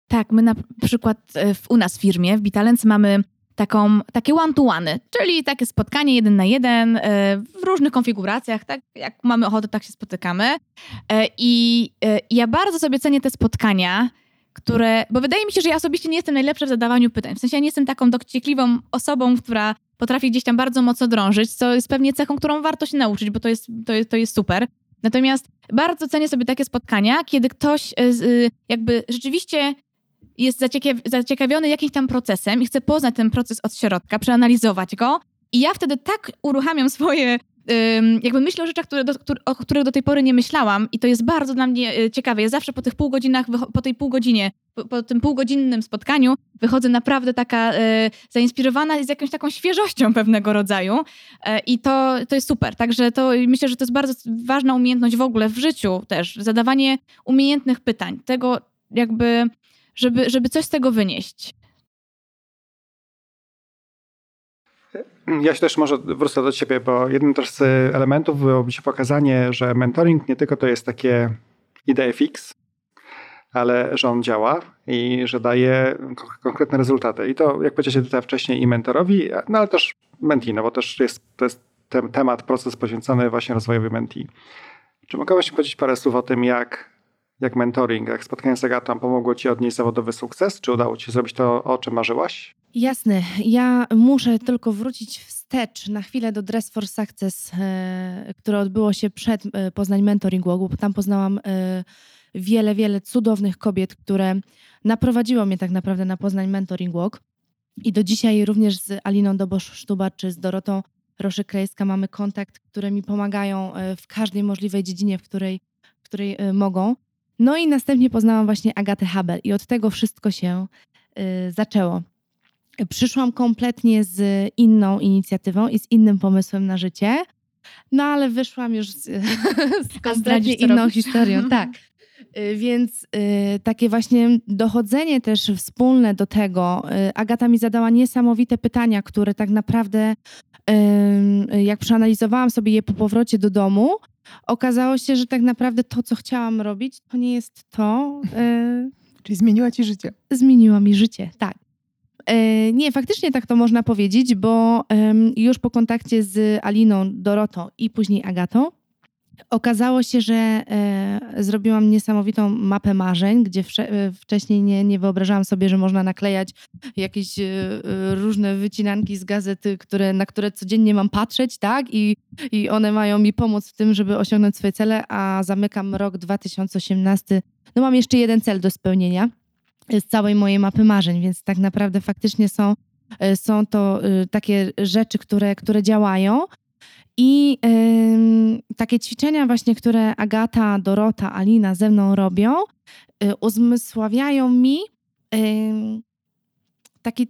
Tak, my na przykład e, w, u nas w firmie, w Bitalens mamy taką, takie one-to-one, czyli takie spotkanie jeden na jeden e, w różnych konfiguracjach, tak jak mamy ochotę, tak się spotykamy. E, I e, ja bardzo sobie cenię te spotkania, które, bo wydaje mi się, że ja osobiście nie jestem najlepsza w zadawaniu pytań. W sensie ja nie jestem taką dociekliwą osobą, która potrafi gdzieś tam bardzo mocno drążyć, co jest pewnie cechą, którą warto się nauczyć, bo to jest, to jest, to jest super. Natomiast bardzo cenię sobie takie spotkania, kiedy ktoś jakby rzeczywiście jest zaciekawiony jakimś tam procesem i chce poznać ten proces od środka, przeanalizować go. I ja wtedy tak uruchamiam swoje jakby myślę o rzeczach, które do, o których do tej pory nie myślałam i to jest bardzo dla mnie e, ciekawe. Ja zawsze po tych pół godzinach, po tej pół godzinie, po, tym półgodzinnym spotkaniu wychodzę naprawdę taka e, zainspirowana z jakąś taką świeżością pewnego rodzaju e, i to, to jest super. Także to myślę, że to jest bardzo ważna umiejętność w ogóle w życiu też, zadawanie umiejętnych pytań, tego jakby żeby, żeby coś z tego wynieść. Ja się też może wrócę do ciebie, bo jednym też z elementów byłoby się pokazanie, że mentoring nie tylko to jest takie idee fix, ale że on działa i że daje konkretne rezultaty. I to, jak powiedzieliście tutaj wcześniej, i mentorowi, no ale też mentee, no bo też jest, to jest ten temat, proces poświęcony właśnie rozwojowi mentee. Czy mogłabyś powiedzieć parę słów o tym, jak jak mentoring, jak spotkanie z Agatą pomogło Ci odnieść zawodowy sukces? Czy udało Ci się zrobić to, o czym marzyłaś? Jasne. Ja muszę tylko wrócić wstecz na chwilę do Dress for Success, e, które odbyło się przed e, Poznań Mentoring Walku, tam poznałam e, wiele, wiele cudownych kobiet, które naprowadziło mnie tak naprawdę na Poznań Mentoring Walk. I do dzisiaj również z Aliną Dobosz-Sztuba czy z Dorotą Roszy-Krejska mamy kontakt, które mi pomagają w każdej możliwej dziedzinie, w której, w której mogą. No i następnie poznałam właśnie Agatę Haber i od tego wszystko się zaczęło. Przyszłam kompletnie z inną inicjatywą i z innym pomysłem na życie, no ale wyszłam już z, z kompletnie inną robisz? historią. Tak. Y, więc y, takie właśnie dochodzenie też wspólne do tego. Y, Agata mi zadała niesamowite pytania, które tak naprawdę, y, jak przeanalizowałam sobie je po powrocie do domu, okazało się, że tak naprawdę to, co chciałam robić, to nie jest to. Y, Czyli zmieniła ci życie. Zmieniła mi życie, tak. E, nie, faktycznie tak to można powiedzieć, bo już po kontakcie z Aliną, Dorotą i później Agatą okazało się, że e, zrobiłam niesamowitą mapę marzeń, gdzie e, wcześniej nie, nie wyobrażałam sobie, że można naklejać jakieś różne wycinanki z gazety, które, na które codziennie mam patrzeć, tak? I, I one mają mi pomóc w tym, żeby osiągnąć swoje cele, a zamykam rok 2018. No mam jeszcze jeden cel do spełnienia z całej mojej mapy marzeń, więc tak naprawdę faktycznie są, e, są to e, takie rzeczy, które, które działają. I y, takie ćwiczenia właśnie, które Agata, Dorota, Alina ze mną robią, y, uzmysławiają mi y, taki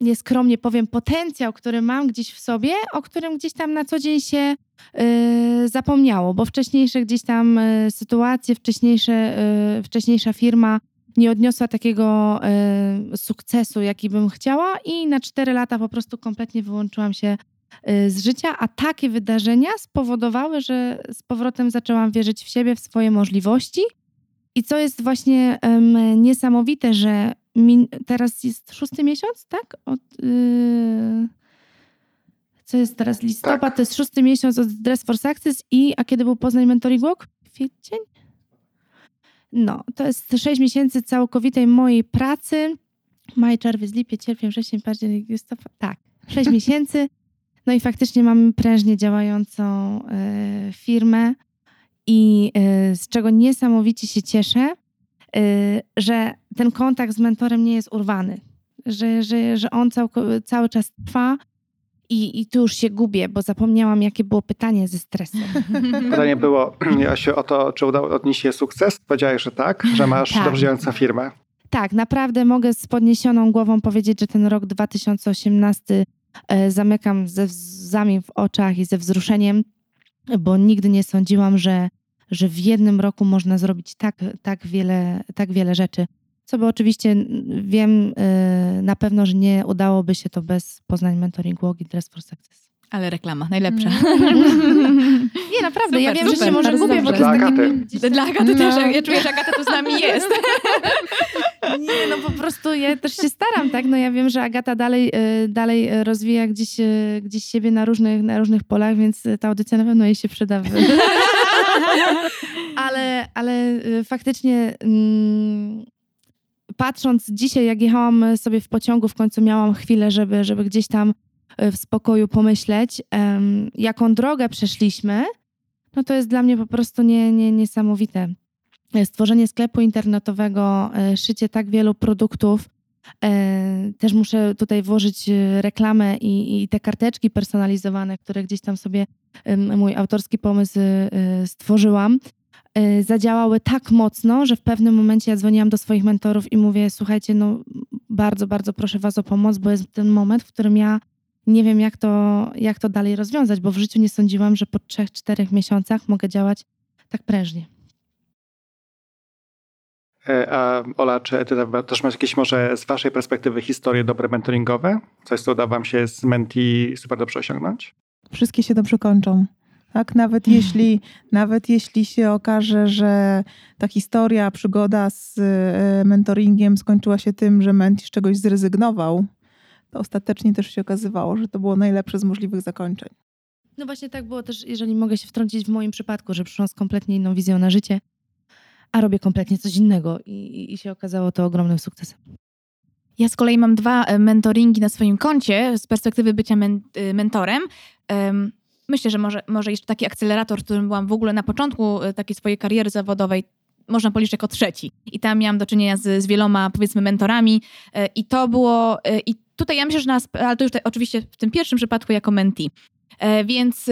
nieskromnie powiem, potencjał, który mam gdzieś w sobie, o którym gdzieś tam na co dzień się y, zapomniało, bo wcześniejsze gdzieś tam y, sytuacje, wcześniejsze, y, wcześniejsza firma nie odniosła takiego y, sukcesu, jaki bym chciała, i na cztery lata po prostu kompletnie wyłączyłam się z życia, a takie wydarzenia spowodowały, że z powrotem zaczęłam wierzyć w siebie, w swoje możliwości. I co jest właśnie y, niesamowite, że mi, teraz jest szósty miesiąc, tak? Od, y, co jest teraz listopad, tak. to jest szósty miesiąc od Dress for Success i a kiedy był Poznań Mentoring Walk? Kwiecień? No, to jest 6 miesięcy całkowitej mojej pracy. Maj, czerwiec, lipiec, sierpień, wrzesień, październik, listopad. Tak, 6 miesięcy. No i faktycznie mamy prężnie działającą y, firmę i y, z czego niesamowicie się cieszę, y, że ten kontakt z mentorem nie jest urwany, że, że, że on cał, cały czas trwa i, I tu już się gubię, bo zapomniałam, jakie było pytanie ze stresem. Pytanie było, Jasiu, o to, czy udało odnieść się sukces? Powiedziałeś, że tak, że masz tak. dobrze działającą firmę. Tak, naprawdę mogę z podniesioną głową powiedzieć, że ten rok 2018 e, zamykam ze łzami w oczach i ze wzruszeniem, bo nigdy nie sądziłam, że, że w jednym roku można zrobić tak, tak, wiele, tak wiele rzeczy. Co by oczywiście wiem y, na pewno, że nie udałoby się to bez Poznań Mentoring Walk i Dress for Success. Ale reklama, najlepsza. nie, naprawdę, super, ja wiem, super, że się może gubię, bo to jest Agaty. Gdzieś... Dla Agaty no. też, ja czuję, że Agata tu z nami jest. nie, no po prostu ja też się staram, tak? No ja wiem, że Agata dalej, y, dalej rozwija gdzieś, y, gdzieś siebie na różnych, na różnych polach, więc ta audycja na pewno jej się przyda. ale, ale faktycznie... Mm, patrząc dzisiaj, jak jechałam sobie w pociągu, w końcu miałam chwilę, żeby, żeby gdzieś tam w spokoju pomyśleć, jaką drogę przeszliśmy, no to jest dla mnie po prostu nie, nie, niesamowite. Stworzenie sklepu internetowego, e, szycie tak wielu produktów, też muszę tutaj włożyć reklamę i, i, te karteczki personalizowane, które gdzieś tam sobie mój autorski pomysł stworzyłam. Y, zadziałały tak mocno, że w pewnym momencie ja dzwoniłam do swoich mentorów i mówię: Słuchajcie, no bardzo, bardzo proszę Was o pomoc, bo jest ten moment, w którym ja nie wiem, jak to, jak to dalej rozwiązać, bo w życiu nie sądziłam, że po trzech, czterech miesiącach mogę działać tak prężnie. E, a Ola, czy ty też masz jakieś może z waszej perspektywy historie dobre mentoringowe? Coś, co uda wam się z menti super dobrze osiągnąć? Wszystkie się dobrze kończą. Tak, nawet jeśli, nawet jeśli się okaże, że ta historia, przygoda z e, mentoringiem skończyła się tym, że mentor z czegoś zrezygnował, to ostatecznie też się okazywało, że to było najlepsze z możliwych zakończeń. No właśnie tak było też, jeżeli mogę się wtrącić w moim przypadku, że przyszłam z kompletnie inną wizją na życie, a robię kompletnie coś innego i, i się okazało to ogromnym sukcesem. Ja z kolei mam dwa e, mentoringi na swoim koncie z perspektywy bycia men e, mentorem. Myślę, że może, może jeszcze taki akcelerator, w którym byłam w ogóle na początku e, takiej swojej kariery zawodowej, można policzyć jako trzeci. I tam miałam do czynienia z, z wieloma, powiedzmy, mentorami. I to było. I tutaj ja myślę, że nas, ale to już te, oczywiście w tym pierwszym przypadku jako menti. Więc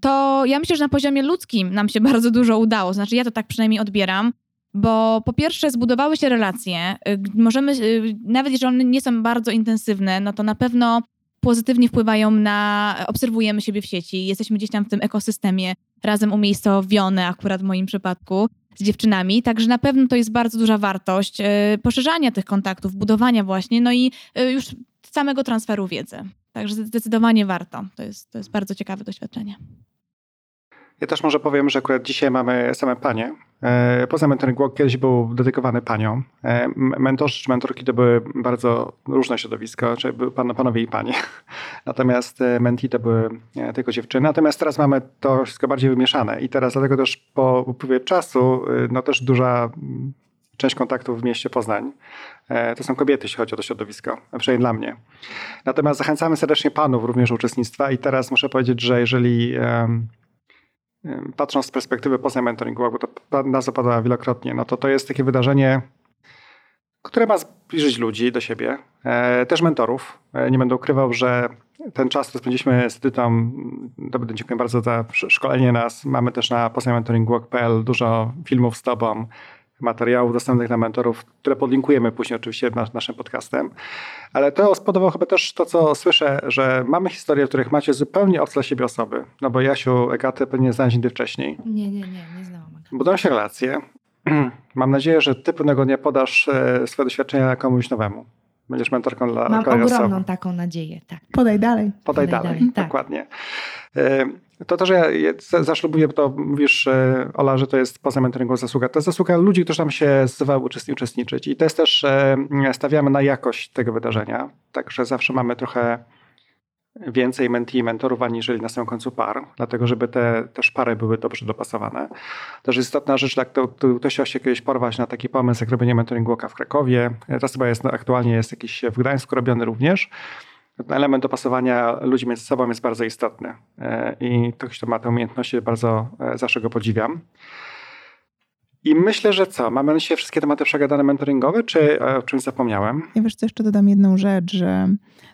to ja myślę, że na poziomie ludzkim nam się bardzo dużo udało. Znaczy, ja to tak przynajmniej odbieram bo po pierwsze zbudowały się relacje. Y, możemy, y, nawet jeżeli one nie są bardzo intensywne, no to na pewno pozytywnie wpływają na, obserwujemy siebie w sieci, jesteśmy gdzieś tam w tym ekosystemie razem umiejscowione, akurat w moim przypadku, z dziewczynami, także na pewno to jest bardzo duża wartość y, poszerzania tych kontaktów, budowania właśnie, no i już samego transferu wiedzy. Także zdecydowanie warto. To jest, to jest bardzo ciekawe doświadczenie. Ja też może powiem, że akurat dzisiaj mamy same panie. E, poza mentoring walk kiedyś był dedykowany paniom. E, mentorzy czy mentorki to były bardzo różne środowiska, czyli były pan, panowie i panie. Natomiast e, menti to były tylko dziewczyny. Natomiast teraz mamy to wszystko bardziej wymieszane i teraz dlatego też po upływie czasu no też duża część kontaktów w mieście Poznań to są kobiety, jeśli chodzi o to środowisko, przynajmniej dla mnie. Natomiast zachęcamy serdecznie panów również do uczestnictwa i teraz muszę powiedzieć, że jeżeli patrząc z perspektywy poza mentoringu, bo to nazwa padła wielokrotnie, no to to jest takie wydarzenie, które ma zbliżyć ludzi do siebie, e, też mentorów. E, nie będę ukrywał, że ten czas, który spędziliśmy z Edytą, dobry, dziękuję bardzo za szkolenie nas. Mamy też na poznajmentoringwalk.pl dużo filmów z tobą, materiałów dostępnych dla mentorów, które podlinkujemy później oczywiście naszym podcastem. Ale to spowodowało chyba też to, co słyszę, że mamy historie, w których macie zupełnie obce dla siebie osoby. No bo Jasiu, Egatę pewnie znałeś nigdy wcześniej. Nie, nie, nie, nie znałam. Budują się relacje. Mam nadzieję, że ty pewnego dnia podasz e, swoje doświadczenia komuś nowemu. Będziesz mentorką dla Mam ogromną osoby. taką nadzieję, tak. Podaj dalej. Podaj, Podaj dalej, dalej. Tak. dokładnie. E, to to, że ja zaszlubuję, to mówisz, e, Ola, że to jest poza mentoringu zasługa. To jest zasługa ludzi, którzy tam się zdecydowały uczestniczyć. I to jest też, e, stawiamy na jakość tego wydarzenia. Także zawsze mamy trochę więcej menti i mentorów, aniżeli na samym końcu par, dlatego żeby te też pary były dobrze dopasowane. Też istotna rzecz, tak, to, to, ktoś chciał się kiedyś porwać na taki pomysł, jak robienie mentoringu w Krakowie. Teraz chyba jest, no, aktualnie jest jakiś w Gdańsku robiony również element dopasowania ludzi między sobą jest bardzo istotny e, i ktoś, kto ma tę umiejętność, bardzo e, zawsze go podziwiam. I myślę, że co? Mamy na dzisiaj wszystkie tematy przegadane mentoringowe, czy e, o czymś zapomniałem? Ja wiesz co, jeszcze dodam jedną rzecz, że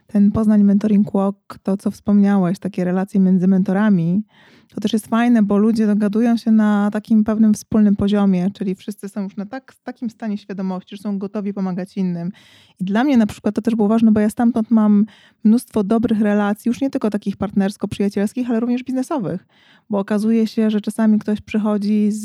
ten Poznań Mentoring Walk, to co wspomniałeś, takie relacje między mentorami, to też jest fajne, bo ludzie dogadują się na takim pewnym wspólnym poziomie, czyli wszyscy są już na tak, takim stanie świadomości, że są gotowi pomagać innym. I dla mnie na przykład to też było ważne, bo ja stamtąd mam mnóstwo dobrych relacji, już nie tylko takich partnersko-przyjacielskich, ale również biznesowych, bo okazuje się, że czasami ktoś przychodzi z,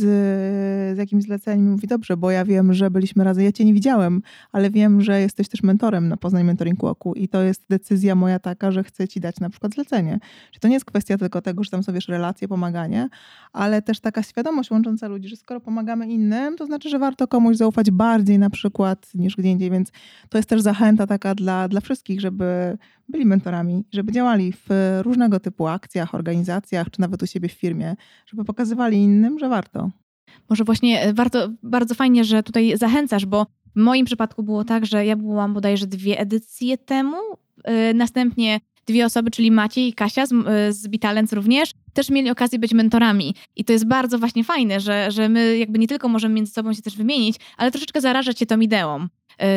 z jakimś zleceniem i mówi, dobrze, bo ja wiem, że byliśmy razem, ja cię nie widziałem, ale wiem, że jesteś też mentorem na Poznań Mentoring Walku i to jest decyzja moja taka, że chcę ci dać na przykład zlecenie. Czyli to nie jest kwestia tylko tego, że tam są wiesz, relacje, pomaganie, ale też taka świadomość łącząca ludzi, że skoro pomagamy innym, to znaczy, że warto komuś zaufać bardziej na przykład niż gdzie indziej, więc to jest też zachęta taka dla, dla wszystkich, żeby byli mentorami, żeby działali w różnego typu akcjach, organizacjach, czy nawet u siebie w firmie, żeby pokazywali innym, że warto. Może właśnie e, warto, bardzo fajnie, że tutaj zachęcasz, bo w moim przypadku było tak, że ja byłam bodajże dwie edycje temu, yy, następnie dwie osoby, czyli Maciej i Kasia z, y, z Bitalens również, też mieli okazję być mentorami. I to jest bardzo właśnie fajne, że, że my jakby nie tylko możemy między sobą się też wymienić, ale troszeczkę zarażać się tą ideą.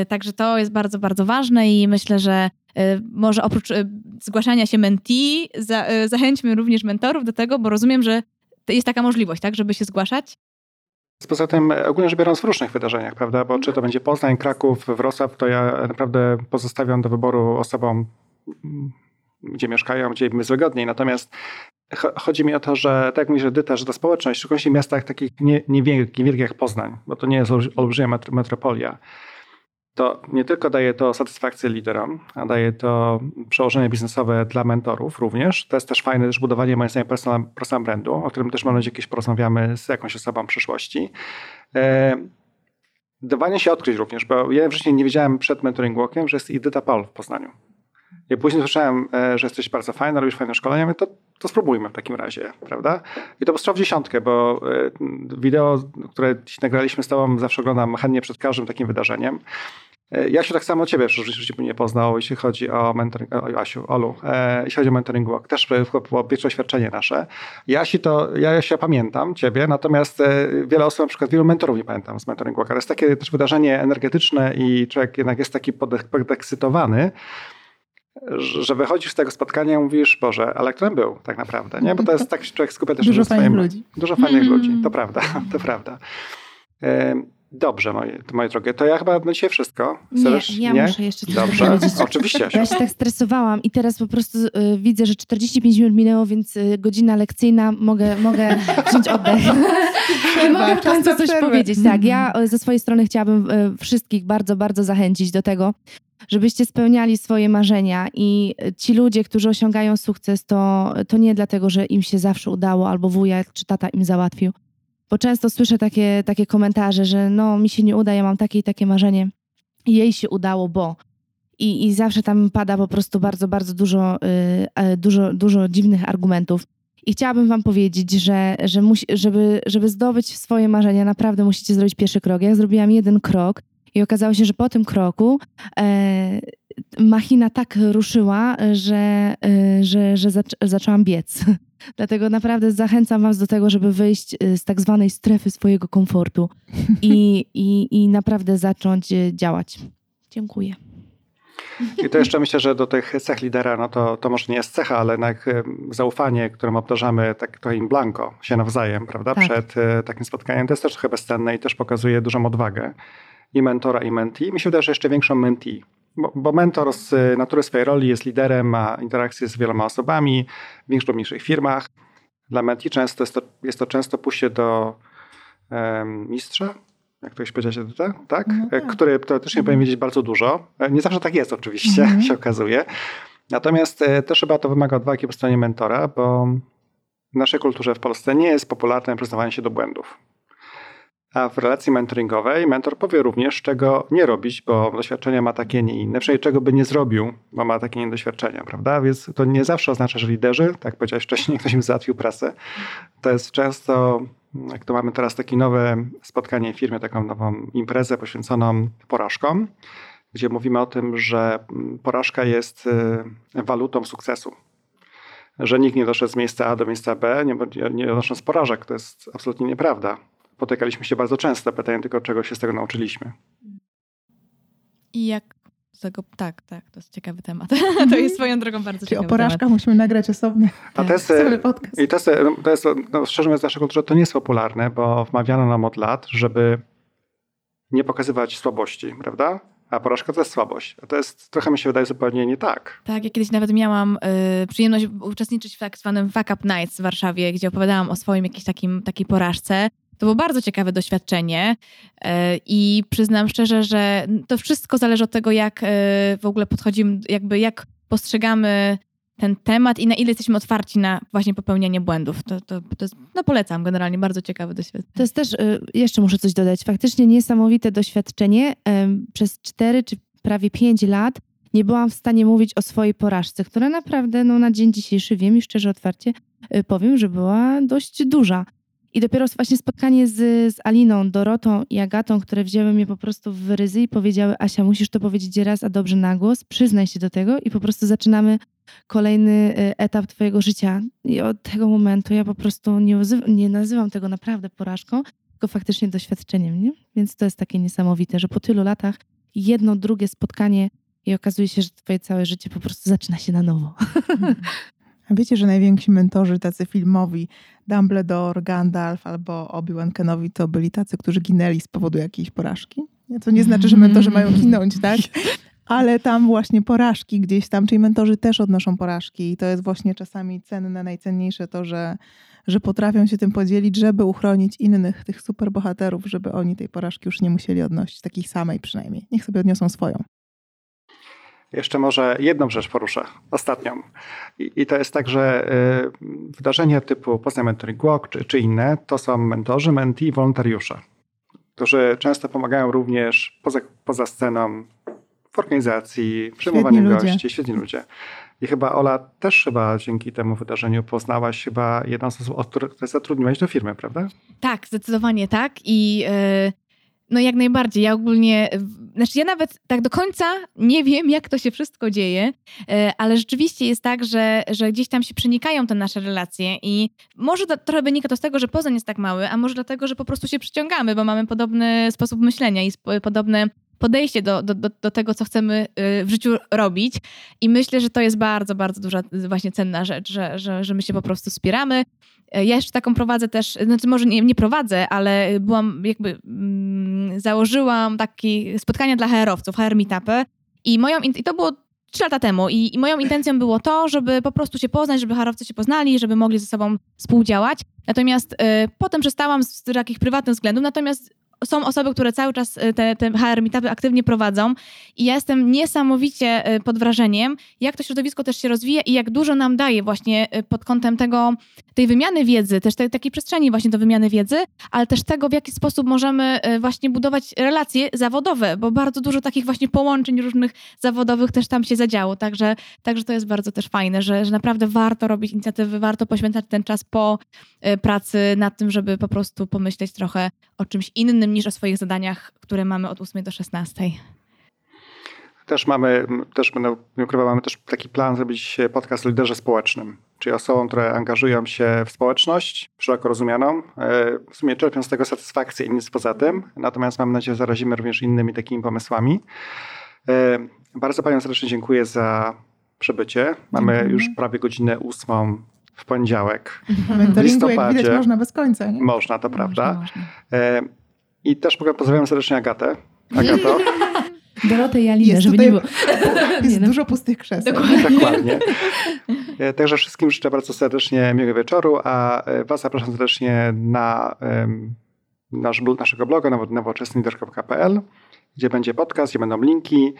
Y, także to jest bardzo, bardzo ważne i myślę, że y, może oprócz zgłaszania się mentee, za, zachęćmy również mentorów do tego, bo rozumiem, że jest taka możliwość, tak, żeby się zgłaszać. Poza tym, ogólnie rzecz biorąc, w różnych wydarzeniach, prawda? Bo czy to będzie Poznań, Kraków, Wrocław, to ja naprawdę pozostawiam do wyboru osobom gdzie mieszkają, gdzie im jest wygodniej. Natomiast chodzi mi o to, że tak jak mówisz Edyta, że ta społeczność, szczególnie w miastach takich niewielkich nie jak Poznań, bo to nie jest olbrzymia metropolia, to nie tylko daje to satysfakcję liderom, a daje to przełożenie biznesowe dla mentorów również. To jest też fajne też budowanie moim zdaniem personal, personal brandu, o którym też mam nadzieję kiedyś porozmawiamy z jakąś osobą w przyszłości. E, dawanie się odkryć również, bo ja wcześniej nie wiedziałem przed mentoring walkiem, że jest Edyta Paul w Poznaniu. I później słyszałem, e, że jesteś bardzo fajna, robisz fajne szkolenia, to, to spróbujmy w takim razie, prawda? I to był strzał w dziesiątkę, bo e, wideo, które nagraliśmy z tobą, zawsze oglądam chętnie przed każdym takim wydarzeniem. E, Jasiu, tak samo ciebie w życiu nie poznał, jeśli chodzi o mentoring, o Jasiu, Olu, e, jeśli chodzi o mentoring walk, też było pierwsze doświadczenie nasze. Jasi to, ja Jasia pamiętam ciebie, natomiast e, wiele osób, na przykład wielu mentorów nie pamiętam z mentoring walka. To jest takie też wydarzenie energetyczne i człowiek jednak jest taki podekscytowany, że wychodzisz z tego spotkania i mówisz, Boże, ale kto był tak naprawdę, nie? Bo to jest tak, że człowiek skupia też Dużo fajnych ludzi. Dużo fajnych ludzi, to prawda, to prawda. Dobrze, moje, moje drogie. To ja chyba na dzisiaj wszystko. Chcesz? Nie, ja nie? muszę jeszcze coś Dobrze, powiedzieć. oczywiście. Ja się tak stresowałam i teraz po prostu y, widzę, że 45 minut minęło, więc y, godzina lekcyjna, mogę, mogę wziąć oddech. I mogę w końcu coś powiedzieć. Tak, ja ze swojej strony chciałabym y, wszystkich bardzo, bardzo zachęcić do tego, żebyście spełniali swoje marzenia i ci ludzie, którzy osiągają sukces, to, to nie dlatego, że im się zawsze udało albo wuja czy tata im załatwił, bo często słyszę takie, takie komentarze, że no mi się nie uda, ja mam takie i takie marzenie. Jej się udało, bo. I, I zawsze tam pada po prostu bardzo, bardzo dużo, yy, dużo, dużo dziwnych argumentów. I chciałabym Wam powiedzieć, że, że musi, żeby, żeby zdobyć swoje marzenia, naprawdę musicie zrobić pierwszy krok. Ja zrobiłam jeden krok i okazało się, że po tym kroku e, machina tak ruszyła, że, e, że, że zac zaczęłam biec. Dlatego naprawdę zachęcam Was do tego, żeby wyjść y, z tak zwanej strefy swojego komfortu i, i, i naprawdę zacząć y, działać. Dziękuję. I to jeszcze myślę, że do tych cech lidera, no to, to może nie jest cecha, ale jednak y, zaufanie, którym obdarzamy tak to in blanco się nawzajem, prawda, tak. przed takim spotkaniem, to jest też trochę bezcenne i też pokazuje dużą odwagę i mentora, i mentee. Mi się wydaje, że jeszcze większą mentee, bo, bo, mentor z natury swojej roli jest liderem, ma interakcje z wieloma osobami w większych lub mniejszych firmach. Dla menti często jest to, jest to często pójście do um, mistrza, jak to już powiedziałeś, tak? No tak. Który teoretycznie mhm. powinien wiedzieć bardzo dużo. E, nie zawsze tak jest oczywiście, mhm. się okazuje. Natomiast e, też chyba to wymaga odwagi po stronie mentora, bo w naszej kulturze w Polsce nie jest popularne przyznawanie się do błędów. A w relacji mentoringowej mentor powie również, czego nie robić, bo doświadczenia ma takie, nie inne, przynajmniej czego by nie zrobił, bo ma takie nie doświadczenia, prawda? Więc to nie zawsze oznacza, że liderzy, tak powiedziałeś wcześniej, ktoś im załatwił pracę. To jest często, jak to mamy teraz takie nowe spotkanie w firmie, taką nową imprezę poświęconą porażkom, gdzie mówimy o tym, że porażka jest y, walutą sukcesu że nikt nie doszedł z miejsca A do miejsca B, nie, nie odnosząc porażek. To jest absolutnie nieprawda spotykaliśmy się bardzo często. Pytanie tylko, czego się z tego nauczyliśmy. I jak z tego, tak, tak, to jest ciekawy temat. to jest swoją drogą bardzo Czyli ciekawy o porażkach temat. musimy nagrać osobny, A to jest, e, podcast. I to jest, e, to jest no, szczerze mówiąc, w naszej kulturze to nie jest popularne, bo wmawiano nam od lat, żeby nie pokazywać słabości, prawda? A porażka to jest słabość. A to jest, trochę mi się wydaje zupełnie nie tak. Tak, ja kiedyś nawet miałam y, przyjemność uczestniczyć w tak zwanym Fuck Up Nights w Warszawie, gdzie opowiadałam o swoim jakiejś takim, takiej porażce. To było bardzo ciekawe doświadczenie e, i przyznam szczerze, że to wszystko zależy od tego, jak e, w ogóle podchodzimy, jakby jak postrzegamy ten temat i na ile jesteśmy otwarci na właśnie popełnianie błędów. To, to, to jest, no polecam generalnie, bardzo ciekawe doświadczenie. To jest też, e, jeszcze muszę coś dodać, faktycznie niesamowite doświadczenie. Przez 4 czy prawie 5 lat nie byłam w stanie mówić o swojej porażce, która naprawdę no, na dzień dzisiejszy wiem i szczerze otwarcie powiem, że była dość duża. I dopiero właśnie spotkanie z, z Aliną, Dorotą i Agatą, które wzięły mnie po prostu w ryzy i powiedziały: Asia, musisz to powiedzieć raz, a dobrze na głos, przyznaj się do tego i po prostu zaczynamy kolejny y, etap Twojego życia. I od tego momentu ja po prostu nie, nie nazywam tego naprawdę porażką, tylko faktycznie doświadczeniem, nie? Więc to jest takie niesamowite, że po tylu latach jedno, drugie spotkanie i okazuje się, że Twoje całe życie po prostu zaczyna się na nowo. A wiecie, że najwięksi mentorzy tacy filmowi, Dumbledore, Gandalf albo Obi-Wan Kenobi, to byli tacy, którzy ginęli z powodu jakiejś porażki? To nie znaczy, że mentorzy mają ginąć, tak? Ale tam właśnie porażki gdzieś tam, czyli mentorzy też odnoszą porażki i to jest właśnie czasami cenne, najcenniejsze to, że, że potrafią się tym podzielić, żeby uchronić innych, tych superbohaterów, żeby oni tej porażki już nie musieli odnosić, takich samej przynajmniej. Niech sobie odniosą swoją. Jeszcze może jedną rzecz poruszę, ostatnią. I, i to jest tak, że y, wydarzenia typu Poznań Mentoring Walk czy, czy inne to są mentorzy, menti i wolontariusze, którzy często pomagają również poza, poza sceną w organizacji, przyjmowaniu gości, świetni ludzie. I chyba Ola też chyba dzięki temu wydarzeniu poznałaś chyba jedną z osób, które zatrudniłaś do firmy, prawda? Tak, zdecydowanie tak. I yy No jak najbardziej. Ja ogólnie, znaczy ja nawet tak do końca nie wiem, jak to się wszystko dzieje, e, ale rzeczywiście jest tak, że, że gdzieś tam się przenikają te nasze relacje i może to, trochę wynika to z tego, że Poznań jest tak mały, a może dlatego, że po prostu się przyciągamy, bo mamy podobny sposób myślenia i podobne podejście do, do, do, tego, co chcemy y, w życiu robić. I myślę, że to jest bardzo, bardzo duża, właśnie cenna rzecz, że, że, że my się po prostu wspieramy. E, ja jeszcze taką prowadzę też, znaczy może nie, nie prowadzę, ale byłam jakby, mm, założyłam takie spotkania dla HR-owców, HR meetupy i moją, i to było trzy lata temu I, i, moją intencją było to, żeby po prostu się poznać, żeby harowcy się poznali, żeby mogli ze sobą współdziałać. Natomiast y, potem przestałam z takich prywatnych względów, natomiast są osoby, które cały czas y, te, te HR meetupy aktywnie prowadzą i ja jestem niesamowicie y, pod wrażeniem, jak to środowisko też się rozwija i jak dużo nam daje właśnie y, pod kątem tego, tej wymiany wiedzy, też tej, takiej przestrzeni właśnie do wymiany wiedzy, ale też tego, w jaki sposób możemy właśnie budować relacje zawodowe, bo bardzo dużo takich właśnie połączeń różnych zawodowych też tam się zadziało, także, także to jest bardzo też fajne, że, że naprawdę warto robić inicjatywy, warto poświęcać ten czas po pracy nad tym, żeby po prostu pomyśleć trochę o czymś innym niż o swoich zadaniach, które mamy od 8 do 16. Też mamy, też będę, nie ukrywam, mamy też taki plan zrobić podcast o liderze społecznym, czyli osobom, które angażują się w społeczność, szeroko rozumianą, e, w sumie czerpią z tego satysfakcję i nic poza tym, natomiast mam nadzieję, że zarazimy również innymi takimi pomysłami. E, bardzo Panią serdecznie dziękuję za przybycie. Mamy mhm. już prawie godzinę ósmą w poniedziałek. W mentoringu, jak widać, można bez końca. Nie? Można, to prawda. Można. I też pozdrawiam serdecznie Agatę. Agato. Dorotę i Alinę, jest żeby nie było. Jest no. dużo pustych krzeseł. Dokładnie. Dokładnie. E, także wszystkim życzę bardzo serdecznie miłego wieczoru, a e, Was zapraszam serdecznie na nasz, naszego bloga nowoczesnylider.pl, gdzie będzie podcast, gdzie będą linki,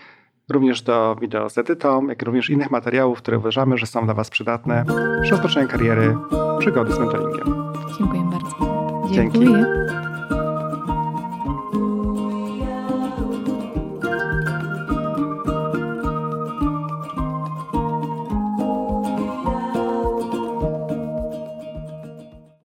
również do wideo z edytą, jak również innych materiałów, które uważamy, że są dla Was przydatne przy rozpoczynaniu kariery, przygody z mentoringiem. Dziękuję bardzo. Dzięki. Dziękuję.